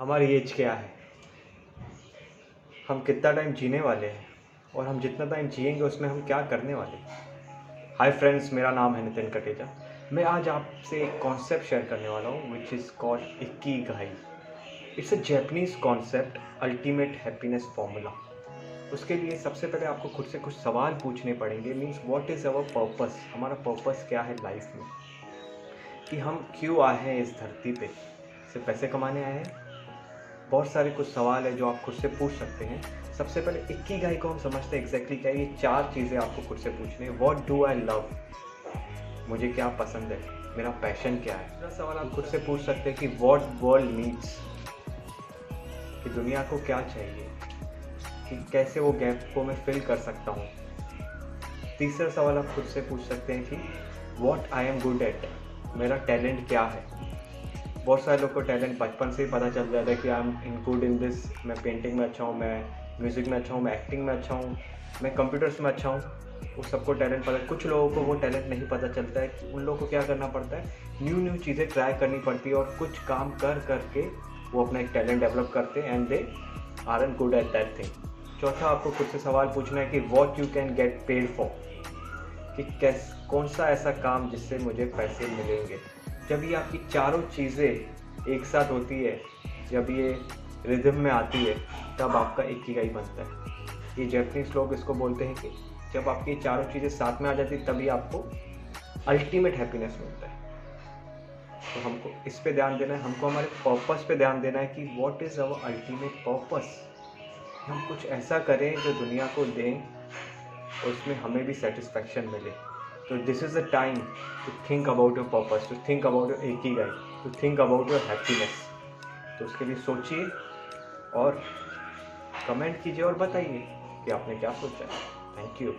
हमारी एज क्या है? हम कितना टाइम जीने वाले हैं? और हम जितना टाइम जिएँगे, उसमें हम क्या करने वाले हाय फ्रेंड्स मेरा नाम है नितिन कटेजा। मैं आज आपसे एक कॉन्सेप्ट शेयर करने वाला हूँ विच is called ikigai it's a Japanese concept ultimate happiness formula उसके लिए सबसे पहले आपको खुद से कुछ सवाल पूछने पड़ेंगे। Means what is our purpose हमारा पर्पस क्या है लाइफ में? कि हम क्यों आए हैं इस धरती पे? सिर्फ़ पैसे कमाने आए हैं? बहुत सारे कुछ सवाल है जो आप खुद से पूछ सकते हैं। सबसे पहले इक्की गाई को हम समझते हैं एग्जैक्टली क्या है ये चार चीज़ें आपको खुद से पूछनी है। वॉट डू आई लव मुझे क्या पसंद है? मेरा पैशन क्या है? दूसरा सवाल आप खुद से पूछ सकते हैं कि वॉट वर्ल्ड नीड्स कि दुनिया को क्या चाहिए? कि कैसे वो गैप को मैं फिल कर सकता हूँ? तीसरा सवाल आप खुद से पूछ सकते हैं कि what I am good at मेरा टैलेंट क्या है? बहुत सारे लोग को टैलेंट बचपन से ही पता चल जाता है कि I am in good in this मैं पेंटिंग में अच्छा हूँ, मैं म्यूज़िक में अच्छा हूँ, मैं एक्टिंग में अच्छा हूँ, मैं कंप्यूटर्स में अच्छा हूँ, वो सबको टैलेंट पता, कुछ लोगों को वो टैलेंट नहीं पता चलता है कि उन लोगों को क्या करना पड़ता है। न्यू न्यू चीज़ें ट्राई करनी पड़ती है और कुछ काम कर, करके वो अपना एक टैलेंट डेवलप करते हैं and they are an good at that thing चौथा आपको खुद से सवाल पूछना है कि what you can get paid for कि कैस, कौन सा ऐसा काम जिससे मुझे पैसे मिलेंगे? जब ये आपकी चारों चीज़ें एक साथ होती है, जब ये रिदम में आती है, तब आपका एक ही गाई बनता है। ये जैपनीज लोग इसको बोलते हैं कि जब आपकी चारों चीज़ें साथ में आ जाती, तभी आपको अल्टीमेट हैप्पीनेस मिलता है। तो हमको इस पे ध्यान देना है, हमको हमारे पर्पस पे ध्यान देना है कि what is our ultimate purpose हम कुछ ऐसा करें जो दुनिया को दें और उसमें हमें भी सेटिस्फेक्शन मिले। तो this is the time to think about your purpose to think about your ikigai to think about your happiness तो उसके लिए सोचिए और कमेंट कीजिए और बताइए कि आपने क्या सोचा थैंक यू